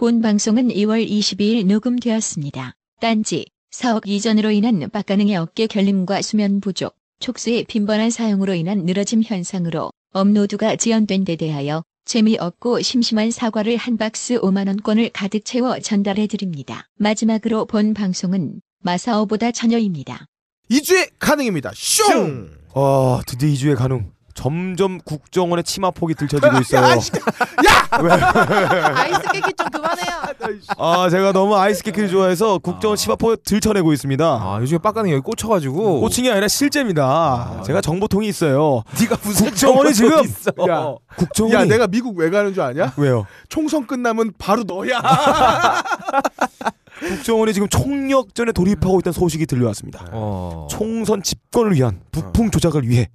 본 방송은 2월 22일 녹음되었습니다. 딴지 사업 이전으로 인한 빡가능의 어깨 결림과 수면 부족, 촉수의 빈번한 사용으로 인한 늘어짐 현상으로 업로드가 지연된 데 대하여 재미없고 심심한 사과를 한 박스 5만원권을 가득 채워 전달해 드립니다. 마지막으로 본 방송은 마사오보다 처녀입니다. 2주의 가능입니다. 슝! 아 드디어 2주의 가능. 점점 국정원의 치마 폭이 들춰지고 있어요. 야. 아이스 깨기 좀 그만해요. 아 제가 너무 아이스 케이크를 좋아해서 국정원 아. 치마 폭을 들춰내고 있습니다. 아 요즘에 빡가는 여기 꽂혀가지고 호칭이 아니라 실제입니다. 제가 정보통이 있어요. 네가 무슨 국정원이 지금 있어. 야, 국정원이 야, 내가 미국 왜 가는 줄 아냐? 왜요? 총선 끝나면 바로 너야. 국정원이 지금 총력전에 돌입하고 있다는 소식이 들려왔습니다. 어. 총선 집권을 위한 부풍 조작을 위해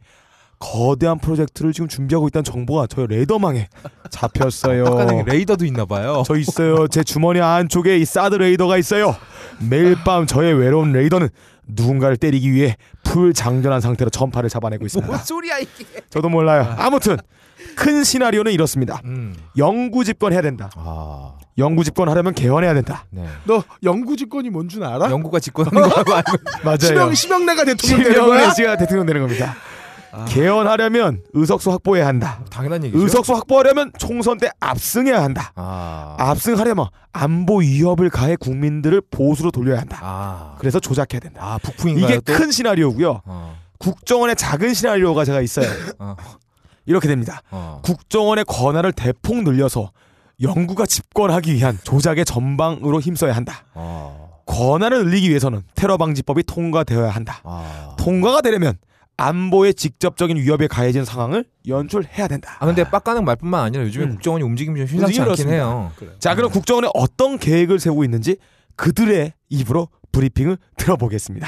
거대한 프로젝트를 지금 준비하고 있다는 정보가 저희 레이더망에 잡혔어요. 레이더도 있나 봐요. 저 있어요. 제 주머니 안쪽에 이 사드 레이더가 있어요. 매일 밤 저의 외로운 레이더는 누군가를 때리기 위해 full 장전한 상태로 전파를 잡아내고 있습니다. 뭔 소리야 이게? 저도 몰라요. 아무튼 큰 시나리오는 이렇습니다. 음. 영구 집권해야 된다. 아. 영구 집권하려면 개헌해야 된다. 네. 너 영구 집권이 뭔 줄 알아? 영구가 집권하는 거라고 알고. 맞아요. 심형래 심형래가 대통령 되는 거야? 씨가 대통령 되는 겁니다. 개헌하려면 의석수 확보해야 한다. 당연한 얘기죠. 의석수 확보하려면 총선 때 압승해야 한다. 아. 압승하려면 안보 위협을 가해 국민들을 보수로 돌려야 한다. 아. 그래서 조작해야 된다. 아 북풍인가요 이게 또? 큰 시나리오고요. 어. 국정원의 작은 시나리오가 제가 있어요. 어. 이렇게 됩니다. 어. 국정원의 권한을 대폭 늘려서 영구가 집권하기 위한 조작의 전방으로 힘써야 한다. 어. 권한을 늘리기 위해서는 테러 방지법이 통과되어야 한다. 아. 통과가 되려면 안보에 직접적인 위협에 가해진 상황을 연출해야 된다. 아 근데 빡가는 말뿐만 아니라 요즘에 음. 국정원이 움직임이 좀 심상치 않긴 움직임이 해요. 자, 그럼 국정원이 어떤 계획을 세우고 있는지 그들의 입으로 브리핑을 들어보겠습니다.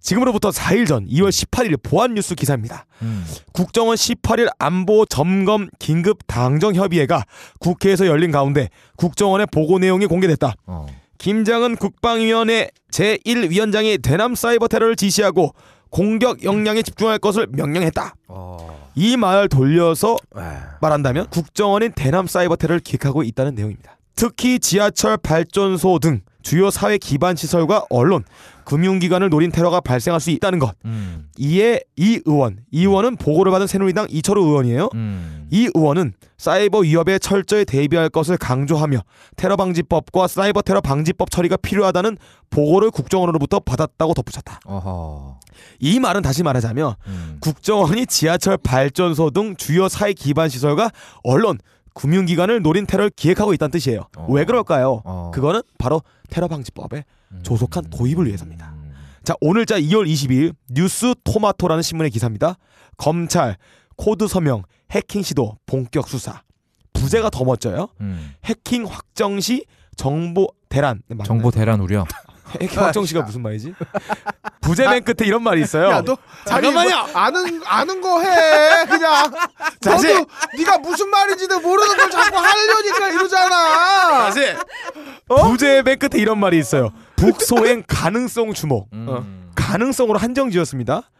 지금으로부터 4일 전 2월 18일 보안뉴스 기사입니다. 음. 국정원 18일 안보 점검 긴급 당정 협의회가 국회에서 열린 가운데 국정원의 보고 내용이 공개됐다. 어. 김장은 국방위원회 제1위원장이 대남 사이버 테러를 지시하고 공격 역량에 집중할 것을 명령했다. 어. 이 말 돌려서 에. 말한다면 국정원인 대남 사이버 테러를 기획하고 있다는 내용입니다. 특히 지하철 발전소 등 주요 사회 기반 시설과 언론, 금융기관을 노린 테러가 발생할 수 있다는 것. 음. 이에 이 의원, 이 의원은 보고를 받은 새누리당 이철우 의원이에요. 음. 이 의원은 사이버 위협에 철저히 대비할 것을 강조하며 테러 방지법과 사이버 테러 방지법 처리가 필요하다는 보고를 국정원으로부터 받았다고 덧붙였다. 어허. 이 말은 다시 말하자면 음. 국정원이 지하철 발전소 등 주요 사회 기반 시설과 언론, 금융기관을 노린 테러를 기획하고 있다는 뜻이에요. 어. 왜 그럴까요? 어. 그거는 바로 테러 방지법의 음. 조속한 도입을 위해서입니다. 음. 자, 오늘자 2월 22일 뉴스 토마토라는 신문의 기사입니다. 검찰 코드 서명 해킹 시도 본격 수사. 부제가 더 멋져요. 음. 해킹 확정 시 정보 대란. 네, 맞나요? 정보 대란 우려. 해킹 확정 시가 무슨 말이지? 부제 맨 끝에 이런 말이 있어요. 야, 너 잠깐만요. 뭐 아는 아는 거 해. 그냥 다시. 너도 네가 무슨 말인지도 모르는 걸 자꾸 하려니까 이러잖아. 다시. 부제 맨 끝에 이런 말이 있어요. 북소행 가능성 주목. 음. 어. 가능성으로 한정 지었습니다.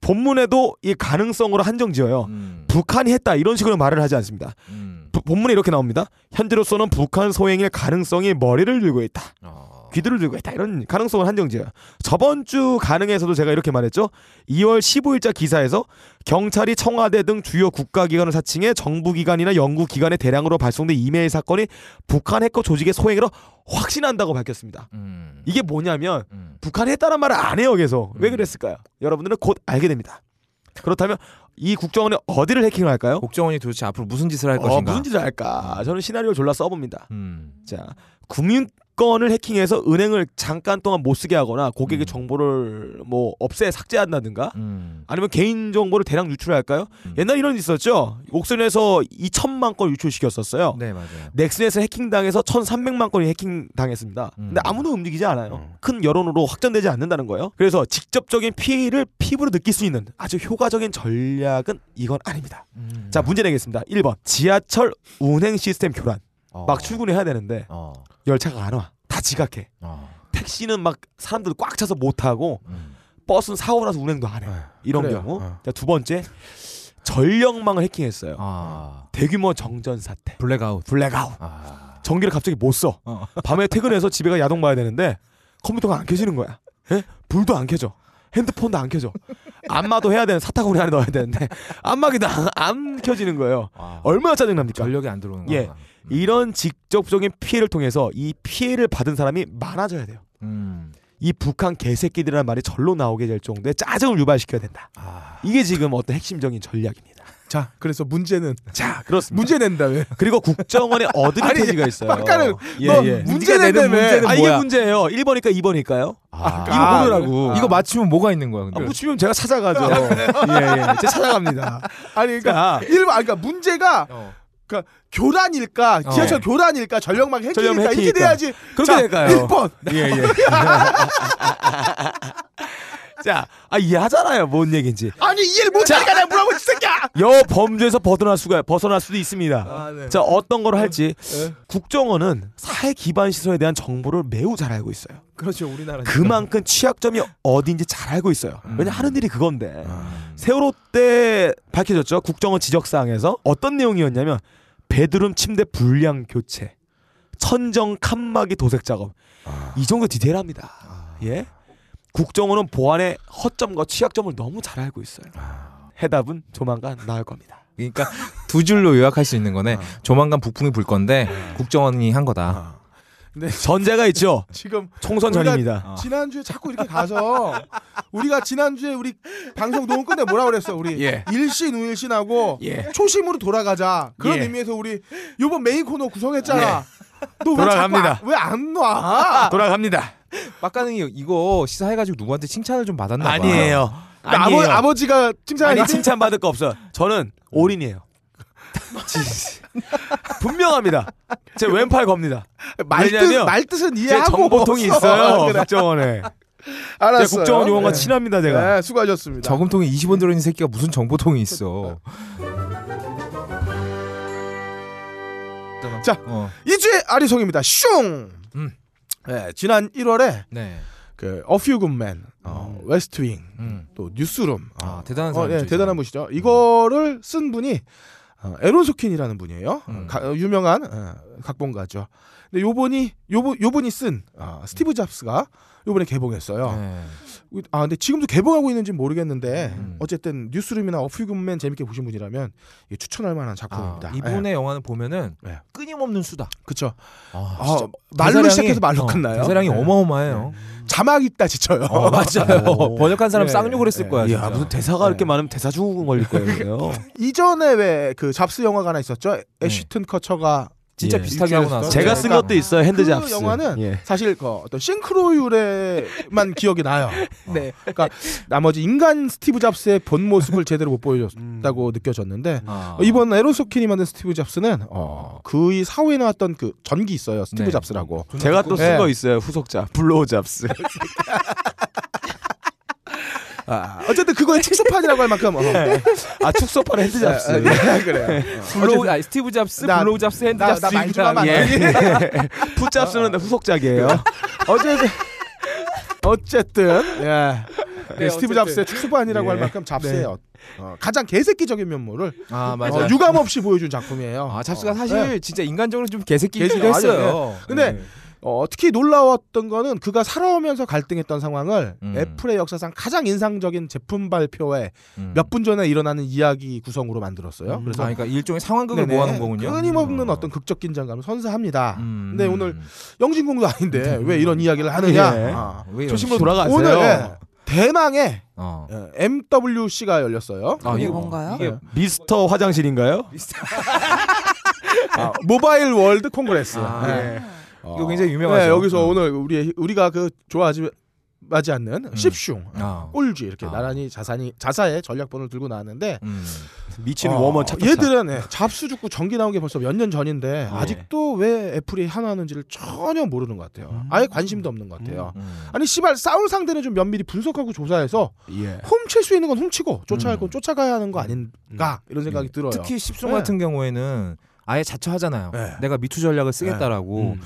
본문에도 이 가능성으로 한정 지어요. 음. 북한이 했다 이런 식으로 말을 하지 않습니다. 음. 부- 본문에 이렇게 나옵니다. 현재로서는 북한 소행의 가능성이 머리를 들고 있다. 어. 귀들을 들고 있다. 이런 가능성을 한정지어요. 저번 주 가능에서도 제가 이렇게 말했죠. 2월 15일자 기사에서 경찰이 청와대 등 주요 국가기관을 사칭해 정부기관이나 연구기관에 대량으로 발송된 이메일 사건이 북한 해커 조직의 소행으로 확신한다고 밝혔습니다. 음. 이게 뭐냐면 음. 북한이 했다는 말을 안 해요 계속. 왜 음. 그랬을까요? 여러분들은 곧 알게 됩니다. 그렇다면 이 국정원이 어디를 해킹을 할까요? 국정원이 도대체 앞으로 무슨 짓을 할 어, 것인가? 무슨 짓을 할까? 저는 시나리오를 졸라 써봅니다. 음. 자, 금융 권을 해킹해서 은행을 잠깐 동안 못 쓰게 하거나 고객의 음. 정보를 뭐 없애 삭제한다든가 음. 아니면 개인 정보를 대량 유출할까요? 음. 옛날 이런 일 있었죠. 옥션에서 2천만 건 유출시켰었어요. 네 맞아요. 넥슨에서 해킹당해서 1,300만 건이 해킹당했습니다. 음. 근데 아무도 움직이지 않아요. 음. 큰 여론으로 확전되지 않는다는 거예요. 그래서 직접적인 피해를 피부로 느낄 수 있는 아주 효과적인 전략은 이건 아닙니다. 음. 자, 문제 내겠습니다. 1번. 지하철 운행 시스템 교란. 어. 막 출근해야 되는데 어. 열차가 안 와. 다 지각해. 어. 택시는 막 사람들 꽉 차서 못 타고 음. 버스는 사고 나서 운행도 안 해. 이런 그래요. 경우. 어. 자, 두 번째. 전력망을 해킹했어요. 아. 대규모 정전 사태. 블랙아웃. 블랙아웃. 아. 전기를 갑자기 못 써. 어. 밤에 퇴근해서 집에 가 야동 봐야 되는데 컴퓨터가 안 켜지는 거야. 예? 불도 안 켜져. 핸드폰도 안 켜져. 안마도 해야 되는 사타구니 안에 넣어야 되는데 안마기도 안, 안 켜지는 거예요. 아, 얼마나 짜증납니까? 전력이 안 들어오는 예. 거야. 이런 직접적인 피해를 통해서 이 피해를 받은 사람이 많아져야 돼요. 음. 이 북한 개새끼들이라는 말이 절로 나오게 될 정도의 짜증을 유발시켜야 된다. 아. 이게 지금 어떤 핵심적인 전략입니다. 자, 그래서 문제는 자, 그렇습니다. 문제 낸다며. 그리고 국정원에 어드밴티지가 있어요. 아까는 예, 너 예. 문제 낸다며. 문제는 아 이게? 문제예요. 1번일까 2번일까요? 아, 이거 모르라고. 이거 맞추면 뭐가 있는 거야? 아, 근데? 묻히면 제가 찾아가죠. 예, 예. 제가 찾아갑니다. 아니 그러니까 자, 일반 아니, 그러니까 문제가 어. 교란일까 어. 지하철 교란일까 전력망 전력망 해킹일까 이렇게 해킹일까. 돼야지 그렇게 자, 될까요? 1번 예, 예. 자, 아 이해하잖아요. 뭔 얘기인지. 아니 이해를 못하니까 내가 뭐라고 이 새끼야 여 범죄에서 벗어날 수가 벗어날 수도 있습니다. 아, 네. 자, 어떤 걸 할지 예. 국정원은 사회 기반 시설에 대한 정보를 매우 잘 알고 있어요. 그렇죠 우리나라 그만큼 취약점이 어딘지 잘 알고 있어요. 음. 왜냐 하는 일이 그건데. 음. 세월호 때 밝혀졌죠. 국정원 지적사항에서 어떤 내용이었냐면 베드룸 침대 불량 교체, 천정 칸막이 도색 작업 이 정도 디테일합니다. 예? 국정원은 보안의 허점과 취약점을 너무 잘 알고 있어요. 해답은 조만간 나올 겁니다. 그러니까 두 줄로 요약할 수 있는 거네. 어. 조만간 북풍이 불 건데 국정원이 한 거다. 전제가 있죠. 지금 총선 전입니다. 어. 지난주에 자꾸 이렇게 가서 우리가 지난주에 우리 방송 녹음 끝내 뭐라 그랬어 우리 예. 일신 우일신하고 예. 초심으로 돌아가자 그런 예. 의미에서 우리 요번 메인 코너 구성했잖아 너왜 돌아갑니다. 자꾸 왜안 놔? 돌아갑니다. 빡가능이 이거 시사해가지고 누구한테 칭찬을 좀 받았나 봐. 아니에요. 아버, 아니에요. 아버지가 칭찬하니 아니 칭찬 받을 거 없어요. 저는 올인이에요. 분명합니다. 제 왼팔 겁니다. 말뜻 말뜻은 제 이해하고 정보통이 없어. 있어요. 그래. 국정원에. 제 알았어요. 국정원 요원과 네. 친합니다 제가. 네, 수고하셨습니다. 저금통에 20원 들어 있는 새끼가 무슨 정보통이 있어. 자. 어. 이주의 아리송입니다. 슝. 음. 네, 지난 1월에 네. 그 A Few Good Men, 어, West Wing, 음. 또 뉴스룸, 아, 대단한 어, 사람. 예, 대단한 분이시죠. 이거를 쓴 분이 어, 에론 소킨이라는 분이에요. 음. 가- 어, 유명한 어, 각본가죠. 근데 요분이 요분 요분이 쓴 어, 스티브 잡스가 요번에 개봉했어요. 네. 아 근데 지금도 개봉하고 있는지 는 모르겠는데 음. 어쨌든 뉴스룸이나 A Few Good Men 재밌게 보신 분이라면 이게 추천할 만한 아, 작품입니다. 이분의 영화는 보면은 예. 끊임없는 수다. 그쵸. 아, 아, 말로 대사량이- 시작해서 말로 어, 끝나요. 대사량이 네. 어마어마해요. 자막 읽다 지쳐요. 어, 맞아요. 오. 번역한 사람 예, 쌍욕을 했을 예. 거야. 이야 진짜. 무슨 대사가 이렇게 많으면 대사 증후군 걸릴 거예요. 이전에 왜 그 잡스 영화가 하나 있었죠? 애쉬튼 커처가 진짜 예. 비슷하게 하고 나서 제가 쓴 그러니까 것도 있어요. hand 그 jobs. 영화는 예. 사실 그 어떤 싱크로율에만 기억이 나요. 네. 그러니까 나머지 인간 스티브 잡스의 본 모습을 제대로 못 보여줬다고 느껴졌는데 아. 어, 이번 에론 소킨이 만든 스티브 잡스는 어, 그의 사후에 나왔던 그 전기 있어요. 스티브 네. 잡스라고. 제가 또쓴 네. 거 있어요. 후속작 blow jobs. 아, 어쨌든 그거의 축소판이라고 할 만큼 어. 아 축소판 hand jobs. 아, 네, 그래요. blow 아, 스티브 잡스, 나- blow jobs, hand 나- jobs. 나 말좀 하면 안 예. foot jobs는 후속작이에요. 어쨌든 어쨌든 예. 네, 스티브 어쨌든. 잡스의 축소판이라고 예. 할 만큼 잡스의 어, 어, 가장 개새끼적인 면모를 아 어, 맞아. 유감 없이 보여준 작품이에요. 아 잡스가 어, 사실 네. 진짜 인간적으로 좀 개새끼긴 개새끼 했어요. 근데 네. 어, 특히 놀라웠던 거는 그가 살아오면서 갈등했던 상황을 음. 애플의 역사상 가장 인상적인 제품 발표회 음. 몇분 전에 일어나는 이야기 구성으로 만들었어요. 음. 그래서 아, 그러니까 일종의 상황극을 네네, 모아놓은 거군요. 끊임없는 어. 어떤 극적 긴장감을 선사합니다. 음. 근데 오늘 영진공도 아닌데 왜 이런 이야기를 하느냐? 예. 아, 왜 초심으로 돌아가세요. 오늘 예, 대망의 어. 어, MWC가 열렸어요. 아, 이게 뭔가요? 이게 미스터 화장실인가요? 아, Mobile World Congress. 아, 예. 이거 굉장히 유명하죠. 네, 여기서 어. 오늘 우리 우리가 그 좋아하지 하지 않는 십슝, 아. 꼴쥐 이렇게 아. 나란히 자산이 자사의 전략폰을 들고 나왔는데 음. 미친 어, 워먼 착 얘들은 예, 잡스 죽고 전기 나온 게 벌써 몇 년 전인데 네. 아직도 왜 애플이 하나하는지를 전혀 모르는 것 같아요. 아예 관심도 없는 것 같아요. 음. 아니 씨발 싸울 상대는 좀 면밀히 분석하고 조사해서 예. 훔칠 수 있는 건 훔치고 쫓아갈 음. 건 쫓아가야 하는 거 아닌가 이런 생각이 들어요. 특히 십송 네. 같은 경우에는 아예 자처하잖아요. 네. 내가 미투 전략을 쓰겠다라고. 음.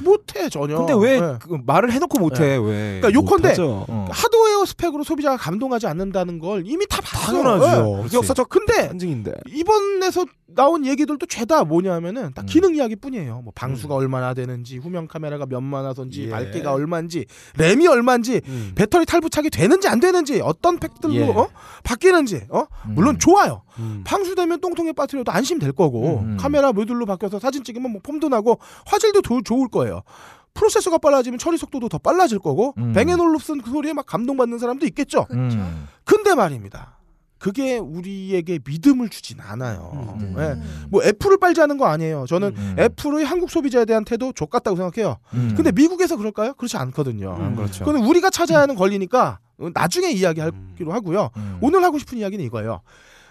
못해 전혀. 근데 왜 네. 그 말을 해놓고 못해? 왜? 그러니까 요컨대. 어. 하드웨어 스펙으로 소비자가 감동하지 않는다는 걸 이미 다 봤어요. 당연하죠. 네. 역사적 근데 한증인데. 이번에서 나온 얘기들도 죄다 뭐냐면은 딱 음. 기능 이야기뿐이에요. 뭐 방수가 얼마나 되는지, 후면 카메라가 몇 만화선지, 예. 밝기가 얼마인지, 램이 얼마인지, 음. 배터리 탈부착이 되는지 안 되는지, 어떤 팩들로 예. 어? 바뀌는지, 어? 음. 물론 좋아요. 음. 방수되면 똥통에 빠뜨려도 안심 될 거고, 음. 카메라 모듈로 바뀌어서 사진 찍으면 뭐 폼도 나고 화질도 도- 좋을 거예요. 프로세서가 빨라지면 처리 속도도 더 빨라질 거고, 음. 뱅앤올룹슨 그 소리에 막 감동받는 사람도 있겠죠. 그렇죠. 음. 근데 말입니다. 그게 우리에게 믿음을 주진 않아요. 음. 예. 뭐 애플을 빨자는 거 아니에요. 저는 음. 애플의 한국 소비자에 대한 태도 족같다고 생각해요. 음. 근데 미국에서 그럴까요? 그렇지 않거든요. 음, 그렇죠. 그건 우리가 찾아야 하는 권리니까 나중에 이야기하기로 하고요. 음. 오늘 하고 싶은 이야기는 이거예요.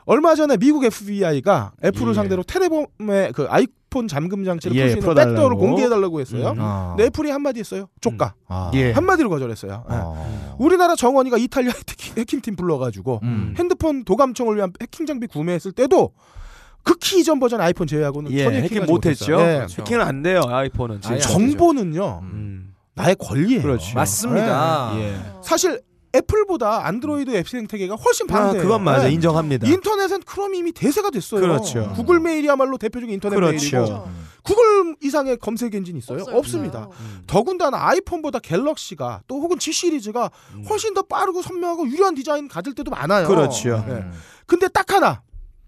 얼마 전에 미국 FBI가 애플을 예. 상대로 테레범의 그 아이 폰 잠금 장치를 예, 풀수 있는. 백도어를 공개해달라고 했어요. 음. 아. 근데 애플이 한마디 했어요. 조까. 아. 예. 한마디로 거절했어요. 예. 어. 우리나라 정원이가 이탈리아 해킹- 해킹팀 불러가지고 음. 핸드폰 도감청을 위한 해킹 장비 구매했을 때도 극히 이전 버전 아이폰 제외하고는 예, 전혀 해킹 못했죠. 예. 그렇죠. 해킹은 안 돼요. 아이폰은. 정- 정보는요 음. 나의 권리예요. 그렇죠. 맞습니다. 예. 사실 애플보다 안드로이드 앱 생태계가 훨씬 아, 반대예요. 그건 맞아. 예. 인정합니다. 인터넷은 크롬이 이미 대세가 됐어요. 그렇죠. 구글 메일이야말로 대표적인 인터넷 그렇죠. 메일이고 구글 이상의 검색 엔진 있어요? 없어요. 없습니다. 음. 더군다나 아이폰보다 갤럭시가 또 혹은 G 시리즈가 음. 훨씬 더 빠르고 선명하고 유려한 디자인 가질 때도 많아요. 그렇죠. 예. 근데 딱 하나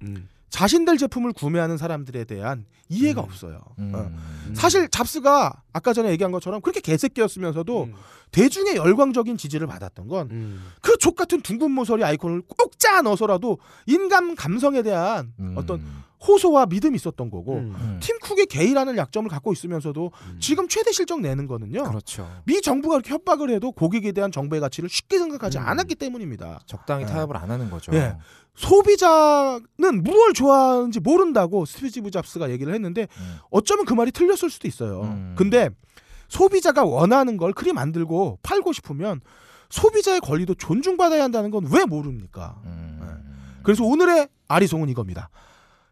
음. 자신들 제품을 구매하는 사람들에 대한 이해가 음. 없어요. 음. 어. 사실 잡스가 아까 전에 얘기한 것처럼 그렇게 개새끼였으면서도 음. 대중의 열광적인 지지를 받았던 건그 음. 족같은 둥근 모서리 아이콘을 꼭 짜 넣어서라도 인간 감성에 대한 음. 어떤 호소와 믿음이 있었던 거고 음. 음. 팀 쿡의 개이라는 약점을 갖고 있으면서도 음. 지금 최대 실적 내는 거는요. 그렇죠. 미 정부가 이렇게 협박을 해도 고객에 대한 정부의 가치를 쉽게 생각하지 음. 않았기 때문입니다. 적당히 예. 타협을 안 하는 거죠. 예. 소비자는 무엇을 좋아하는지 모른다고 스티브 잡스가 얘기를 했는데 음. 어쩌면 그 말이 틀렸을 수도 있어요. 음. 근데 소비자가 원하는 걸 그리 만들고 팔고 싶으면 소비자의 권리도 존중받아야 한다는 건 왜 모릅니까? 음. 그래서 오늘의 아리송은 이겁니다.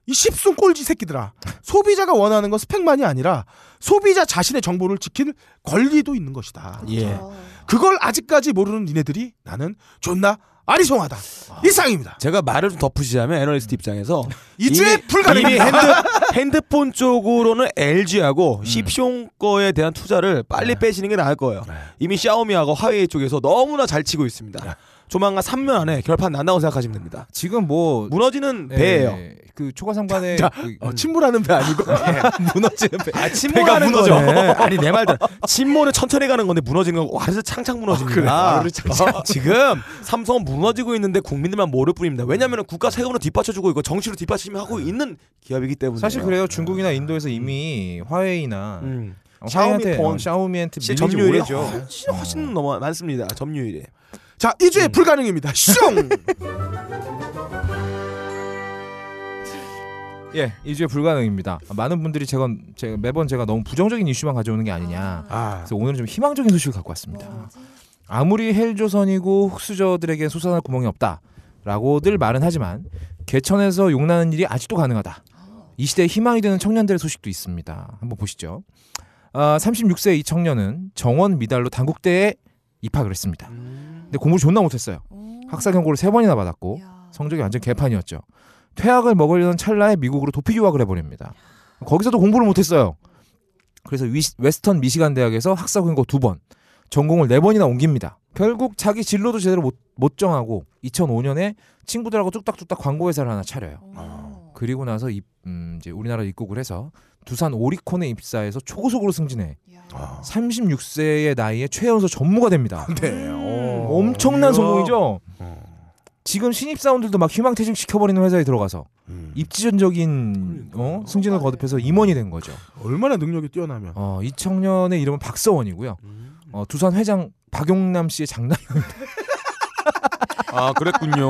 이 십순 꼴지 새끼들아. 소비자가 원하는 건 스펙만이 아니라 소비자 자신의 정보를 지킬 권리도 있는 것이다. 예. 그걸 아직까지 모르는 니네들이 나는 존나 아리송하다. 이상입니다. 제가 말을 좀 덧붙이자면 애널리스트 입장에서 이주에 불가능합니다. 이미 핸드, 핸드폰 쪽으로는 LG하고 음. 십숑 거에 대한 투자를 빨리 빼시는 게 나을 거예요. 네. 이미 샤오미하고 화웨이 쪽에서 너무나 잘 치고 있습니다. 조만간 3년 안에 결판 난다고 생각하시면 됩니다. 지금 뭐 무너지는 예, 배예요. 그 초과 상관의 자, 그, 어, 침몰하는 배 아니고 무너지는 배. 아, 침몰하는 거죠. 무너져. 아니 내 말들 침몰은 천천히 가는 건데 무너지는 거 와서 창창 무너집니다. 그래. 어, 지금 삼성은 무너지고 있는데 국민들만 모를 뿐입니다. 왜냐하면 국가 세금으로 뒷받쳐주고 있고 정치로 뒷받침하고 있는 기업이기 때문에 사실 그래요. 중국이나 인도에서 이미 화웨이나 음. 어, 샤오미 폰. 어, 샤오미한테 시- 밀린 지 점유율이 오래죠. 훨씬, 훨씬 넘어 많습니다. 점유율이. 자 이주에 불가능입니다. 슝. 예, 이주에 불가능입니다. 많은 분들이 제가, 제가 매번 제가 너무 부정적인 이슈만 가져오는 게 아니냐. 아, 그래서 오늘은 좀 희망적인 소식을 갖고 왔습니다. 아무리 헬조선이고 흑수저들에게 솟아날 구멍이 없다 라고들 말은 하지만 개천에서 용나는 일이 아직도 가능하다. 이 시대에 희망이 되는 청년들의 소식도 있습니다. 한번 보시죠. 아, 36세 이 청년은 정원 미달로 단국대에 입학을 했습니다. 근데 공부 존나 못했어요. 오. 학사 경고를 세 번이나 받았고 야. 성적이 완전 개판이었죠. 퇴학을 먹으려는 찰나에 미국으로 도피 유학을 해버립니다. 거기서도 공부를 못했어요. 그래서 위, 웨스턴 미시간 대학에서 학사 경고 두 번, 전공을 네 번이나 옮깁니다. 결국 자기 진로도 제대로 못, 못 정하고 2005년에 친구들하고 뚝딱뚝딱 광고 회사를 하나 차려요. 오. 그리고 나서 입, 음, 이제 우리나라 입국을 해서 두산 오리콘에 입사해서 초고속으로 승진해 야. 36세의 나이에 최연소 전무가 됩니다. 네. 음. 어. 엄청난 이야. 성공이죠. 어. 지금 신입 사원들도 막 희망퇴직 시켜버리는 회사에 들어가서 음. 입지전적인 어? 승진을 거듭해서 임원이 된 거죠. 얼마나 능력이 뛰어나면. 어, 이 청년의 이름은 박서원이고요. 어, 두산 회장 박용남 씨의 장남 아 그랬군요.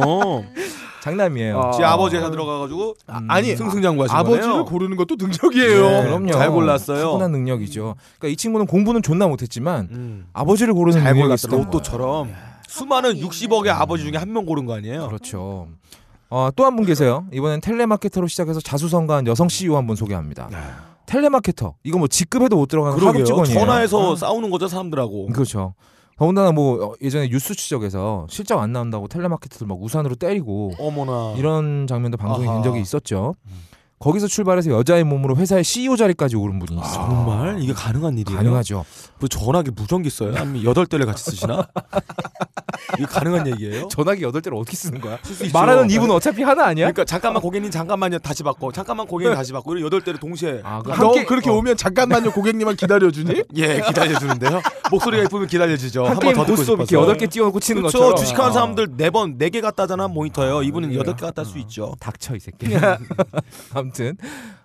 장남이에요. 아. 제 아버지 회사 들어가가지고 아, 음, 아 니 승승장구하신 아버지를 거네요. 고르는 것도 능력이에요. 네. 그럼요. 잘 골랐어요. 타고난 능력이죠. 그러니까 이 친구는 공부는 존나 못했지만 음. 아버지를 고르는 잘 능력이 골랐어. 있었던 거예요. 로또처럼 수많은 60억의 아버지 중에 한 명 고른 거 아니에요? 그렇죠. 어, 또 한 분 계세요. 이번엔 텔레마케터로 시작해서 자수성가한 여성 CEO 한 분 소개합니다. 텔레마케터 이거 뭐 직급에도 못 들어가는 하급. 직원이에요. 전화해서 아. 싸우는 거죠 사람들하고. 그렇죠. 더군다나 뭐 어, 예전에 뉴스 추적에서 실적 안 나온다고 텔레마케터들 막 우산으로 때리고 어머나. 이런 장면도 방송이 아하. 된 적이 있었죠. 거기서 출발해서 여자의 몸으로 회사의 CEO 자리까지 오른 분이 있어요. 정말 이게 가능한 일이에요? 가능하죠. 뭐 전화기 무전기 써요? 아니면 여덟 대를 같이 쓰시나? 이게 가능한 얘기예요? 전화기 여덟 대를 어떻게 쓰는 거야? 말하는 입은 어차피 하나 아니야? 그러니까 잠깐만 고객님 잠깐만요 다시 바꿔 잠깐만 고객님 다시 바꿔 여덟 대를 동시에 아, 그너 함께- 그렇게 어. 오면 잠깐만요 고객님만 기다려주니? 예 기다려주는데요 목소리가 예쁘면 기다려주죠 한한번더 듣고 보스톱 이렇게 싶어서 여덟 개 띄워놓고 치는 그렇죠 것처럼 주식하는 어. 사람들 네 번 네 개 갖다 하잖아 모니터예요 이분은 그래요. 여덟 개 갖다 할 수 있죠 닥쳐 이 새끼. 아무튼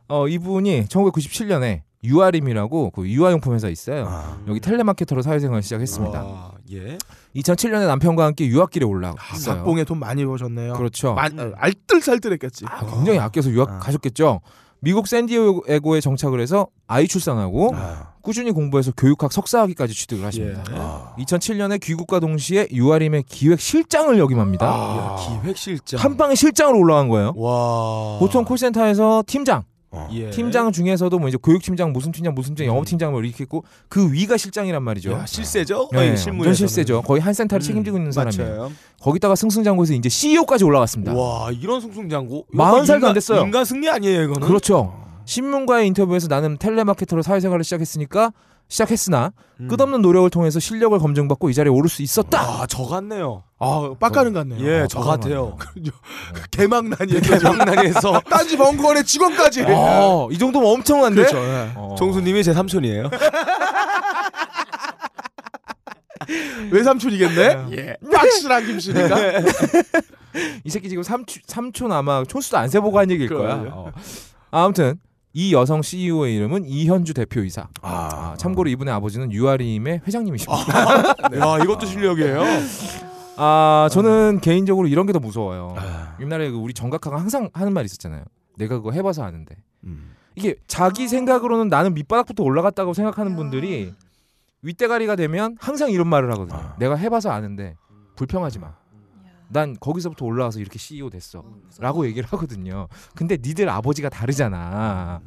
어, 이분이 1997년에 유아림이라고 그 유아용품 회사 있어요. 여기 텔레마케터로 사회생활을 시작했습니다. 와, 예 2007년에 남편과 함께 유학길에 올라갔어요. 박봉에 돈 많이 버셨네요. 그렇죠. 많- 어, 알뜰살뜰했겠지. 아, 굉장히 아껴서 유학 아. 가셨겠죠. 미국 샌디에고에 정착을 해서 아이 출산하고 아. 꾸준히 공부해서 교육학 석사학위까지 취득을 하십니다. 예. 2007년에 귀국과 동시에 유아림의 기획 실장을 역임합니다. 아, 기획 실장 한 방에 실장으로 올라간 거예요. 와 보통 콜센터에서 팀장, 예. 팀장 중에서도 뭐 이제 교육팀장, 무슨 팀장, 무슨 팀장, 영업팀장 뭐 이렇게 있고 그 위가 실장이란 말이죠. 야, 실세죠 네, 거의 완전 실무에서는 실세죠. 거의 한 센터를 음, 책임지고 있는 사람이에요. 맞아요. 거기다가 승승장구해서 이제 CEO까지 올라갔습니다. 와 이런 승승장구 마흔 이거 살도 안 됐어요. 인간 승리 아니에요 이거는 그렇죠. 신문과의 인터뷰에서 나는 텔레마케터로 사회생활을 시작했으니까 시작했으나 음. 끝없는 노력을 통해서 실력을 검증받고 이 자리에 오를 수 있었다. 아 저 같네요 아, 빡가는 같네요. 예 아, 저. 같아요 개망난이에요. 대박난이에서 딴지 벙커원의 직원까지. 어, 이 정도면 엄청난데? 그렇죠. 예. 어. 정수님이 제 삼촌이에요 외삼촌이겠네. 예. 확실한 김씨니까. 이 새끼 지금 삼촌, 삼촌 아마 촌수도 안 세보고 한 얘기일 거야. 어. 아무튼 이 여성 CEO의 이름은 이현주 대표이사. 아, 아, 참고로 이분의 아버지는 유아림의 회장님이십니다. 야 이것도 실력이에요 아, 저는 개인적으로 이런 게 더 무서워요. 아. 옛날에 그 우리 정각화가 항상 하는 말 있었잖아요. 내가 그거 해봐서 아는데. 음. 이게 자기 생각으로는 나는 밑바닥부터 올라갔다고 생각하는 분들이 윗대가리가 되면 항상 이런 말을 하거든요. 아. 내가 해봐서 아는데 불평하지 마. 난 거기서부터 올라와서 이렇게 CEO 됐어. 라고 얘기를 하거든요. 근데 니들 아버지가 다르잖아.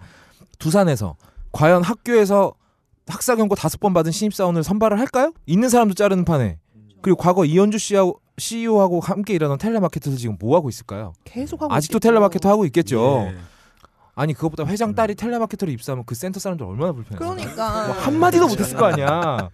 두산에서 과연 학교에서 학사 경고 다섯 번 받은 신입사원을 선발을 할까요? 있는 사람도 자르는 판에. 그리고 과거 이현주 씨하고 CEO하고 함께 일하던 텔레마케터에서 지금 뭐 하고 있을까요? 계속 하고 아직도 있겠죠. 텔레마케터 하고 있겠죠. 예. 아니 그것보다 회장 딸이 텔레마케터로 입사하면 그 센터 사람들 얼마나 불편해. 그러니까 뭐 한마디도 못했을 거 아니야.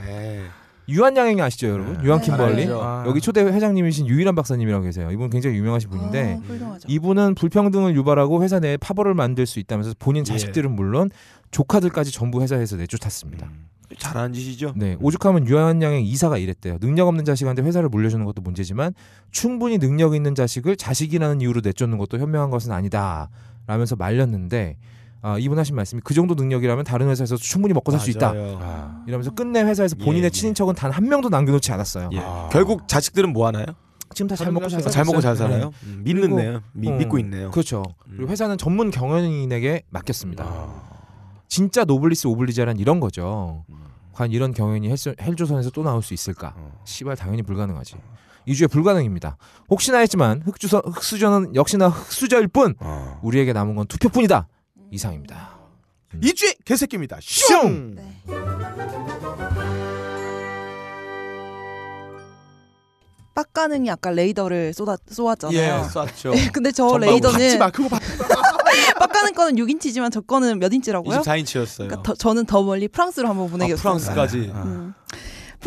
에이. 유한양행이 아시죠 여러분? 유한 킴벌리. 알죠. 아. 여기 초대 회장님이신 유일한 박사님이라고 계세요. 이분 굉장히 유명하신 분인데 아. 이분은 불평등을 유발하고 회사 내에 파벌을 만들 수 있다면서 본인 예. 자식들은 물론 조카들까지 전부 회사에서 내쫓았습니다. 음. 잘하는 짓이죠 네, 오죽하면 유한양행 이사가 이랬대요. 능력 없는 자식한테 회사를 물려주는 것도 문제지만 충분히 능력 있는 자식을 자식이라는 이유로 내쫓는 것도 현명한 것은 아니다. 라면서 말렸는데 아, 이분 하신 말씀이 그 정도 능력이라면 다른 회사에서도 충분히 먹고 살 수 있다. 아. 이러면서 끝내 회사에서 본인의 예, 예. 친인척은 단 한 명도 남겨놓지 않았어요. 예. 아. 결국 자식들은 뭐 하나요? 지금 다 잘 먹고 잘, 아, 잘 먹고 잘. 살아요. 음, 믿는네요. 미, 어, 믿고 있네요. 그렇죠. 음. 그리고 회사는 전문 경영인에게 맡겼습니다. 아. 진짜 노블리스 오블리제란 이런 거죠. 음. 과연 이런 경영이 헬- 헬조선에서 또 나올 수 있을까? 어. 씨발 당연히 불가능하지. 이주의 불가능입니다. 혹시나 했지만 흑주서 흑수저는 역시나 흑수저일 뿐 어. 우리에게 남은 건 투표뿐이다. 이상입니다. 이주의 개새끼입니다. 슝. 네. 빡가능이 아까 레이더를 쏟아 쏘았잖아요. 예, 쐈죠. 근데 저 레이더는 받지 마. 그거 받. 빡가능 거는 6인치지만 저 거는 몇 인치라고요? 24인치였어요. 그러니까 더- 저는 더 멀리 프랑스로 한번 아, 보내겠습니다. 프랑스까지. 아.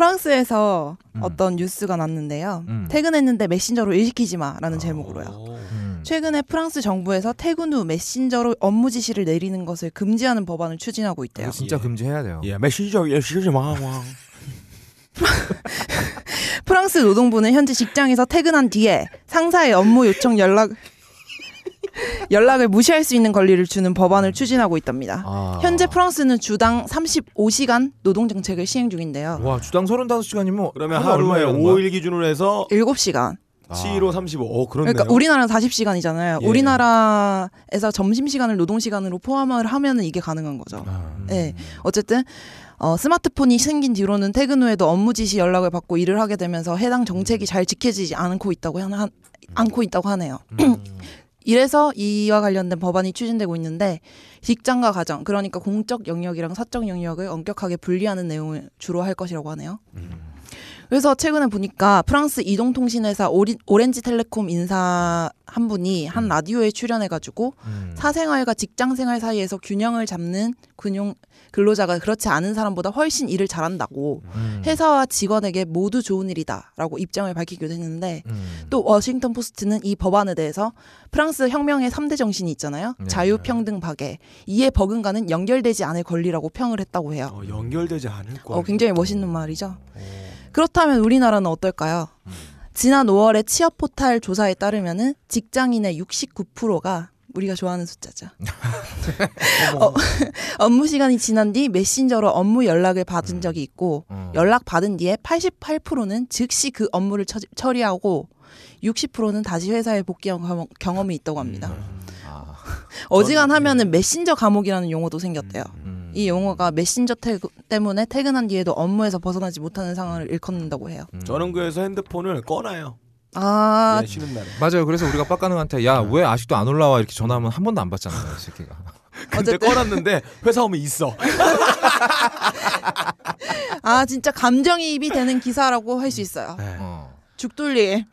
음. 프랑스에서 음. 어떤 뉴스가 났는데요. 음. 퇴근했는데 메신저로 일 시키지 마라는 제목으로요. 오. 음. 최근에 프랑스 정부에서 퇴근 후 메신저로 업무 지시를 내리는 것을 금지하는 법안을 추진하고 있대요. 이거 진짜 예. 금지해야 돼요. 예, 메신저 메신저 마왕. 프랑스 노동부는 현재 직장에서 퇴근한 뒤에 상사의 업무 요청 연락 연락을 무시할 수 있는 권리를 주는 법안을 추진하고 있답니다. 아. 현재 프랑스는 주당 35시간 노동 정책을 시행 중인데요. 와 주당 35시간이면 그러면 하루에 5일 기준으로 해서 7시간. 7로 35. 어, 그렇네요. 그러니까 우리나라는 40시간이잖아요. 예. 우리나라에서 점심 시간을 노동 시간으로 포함을 하면은 이게 가능한 거죠. 아. 네. 어쨌든 어, 스마트폰이 생긴 뒤로는 퇴근 후에도 업무 지시 연락을 받고 일을 하게 되면서 해당 정책이 잘 지켜지지 않고 있다고 하, 않고 있다고 하네요. 음. 이래서 이와 관련된 법안이 추진되고 있는데 직장과 가정 그러니까 공적 영역이랑 사적 영역을 엄격하게 분리하는 내용을 주로 할 것이라고 하네요. 그래서 최근에 보니까 프랑스 이동통신회사 오리, 오렌지텔레콤 인사 한 분이 한 라디오에 출연해가지고 음. 사생활과 직장생활 사이에서 균형을 잡는 근용 근로자가 그렇지 않은 사람보다 훨씬 일을 잘한다고 음. 회사와 직원에게 모두 좋은 일이다라고 입장을 밝히기도 했는데 음. 또 워싱턴 포스트는 이 법안에 대해서 프랑스 혁명의 3대 정신이 있잖아요. 네. 자유, 평등, 박애. 이에 버금가는 연결되지 않을 권리라고 평을 했다고 해요. 어, 연결되지 않을 거야. 어, 굉장히 멋있는 말이죠. 그렇다면 우리나라는 어떨까요? 지난 5월에 취업 포탈 조사에 따르면은 직장인의 69%가 우리가 좋아하는 숫자죠. 어, 업무 시간이 지난 뒤 메신저로 업무 연락을 받은 적이 있고 어. 연락 받은 뒤에 88%는 즉시 그 업무를 처, 처리하고 60%는 다시 회사에 복귀한 경험, 경험이 있다고 합니다. 아. 어지간하면은 메신저 감옥이라는 용어도 생겼대요. 음. 이 용어가 메신저 태, 때문에 퇴근한 뒤에도 업무에서 벗어나지 못하는 상황을 일컫는다고 해요. 음. 저는 그래서 핸드폰을 꺼놔요. 아, 예, 쉬는 날에. 맞아요. 그래서 우리가 빡가능한테 야 왜 아직도 안 올라와 이렇게 전화하면 한 번도 안 받잖아요, 이 새끼가. 근데 어쨌든. 꺼놨는데 회사 오면 있어. 아 진짜 감정이입이 되는 기사라고 할 수 있어요. 네. 어. 죽돌리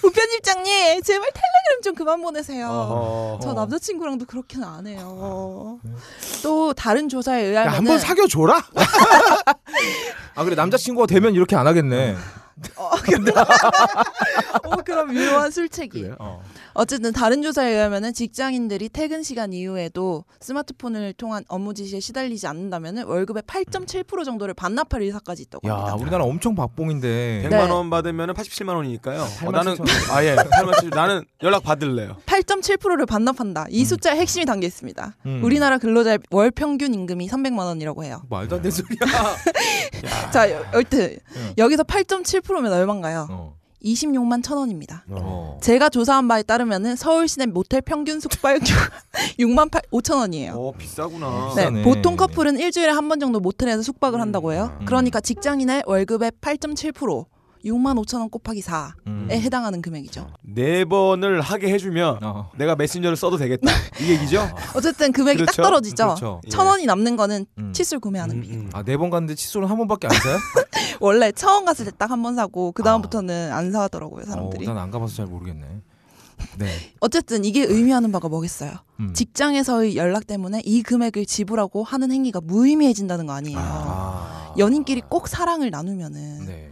부편집장님 제발 텔레그램 좀 그만 보내세요. 어. 저 남자친구랑도 그렇게는 안 해요. 또 다른 조사에 야, 의하면 한번 사겨 줘라. 아 그래 남자친구가 되면 이렇게 안 하겠네. 어, 그럼 묘한 술책이. 어. 어쨌든 다른 조사에 의하면은 직장인들이 퇴근 시간 이후에도 스마트폰을 통한 업무 지시에 시달리지 않는다면은 월급의 8.7% 정도를 반납할 의사까지 있다고 야 합니다. 우리나라 엄청 박봉인데. 100만 네. 원 받으면 87만 원이니까요. 어, 8만 나는 7천 아예 8만 7 나는 연락 받을래요. 8.7%를 반납한다. 이 숫자에 핵심이 담겨 있습니다. 음. 우리나라 근로자의 월 평균 임금이 300만 원이라고 해요. 말도 안 되는 소리야. 자, 여- 여튼 응. 여기서 8.7%면 얼마인가요? 어. 26만 천 원입니다. 어. 제가 조사한 바에 따르면은 서울 시내 모텔 평균 숙박료 6만 8, 5천 원이에요. 어 비싸구나. 네, 비싸네. 보통 커플은 일주일에 한 번 정도 모텔에서 숙박을 음. 한다고 해요. 음. 그러니까 직장인의 월급의 8.7% 6만 5천 원 곱하기 4에 음. 해당하는 금액이죠. 네 번을 하게 해주면 어. 내가 메신저를 써도 되겠다. 이 얘기죠? 어쨌든 금액이 그렇죠? 딱 떨어지죠. 그렇죠. 예. 천 원이 남는 거는 음. 칫솔 구매하는 음, 비. 음. 아네 번 갔는데 칫솔은 한 번밖에 안 사요? 원래 처음 갔을 때 딱 한 번 사고 그 다음부터는 안 사더라고요 사람들이. 어, 난안 가봐서 잘 모르겠네. 네. 어쨌든 이게 의미하는 바가 뭐겠어요. 음. 직장에서의 연락 때문에 이 금액을 지불하고 하는 행위가 무의미해진다는 거 아니에요. 아. 연인끼리 꼭 사랑을 나누면은 네.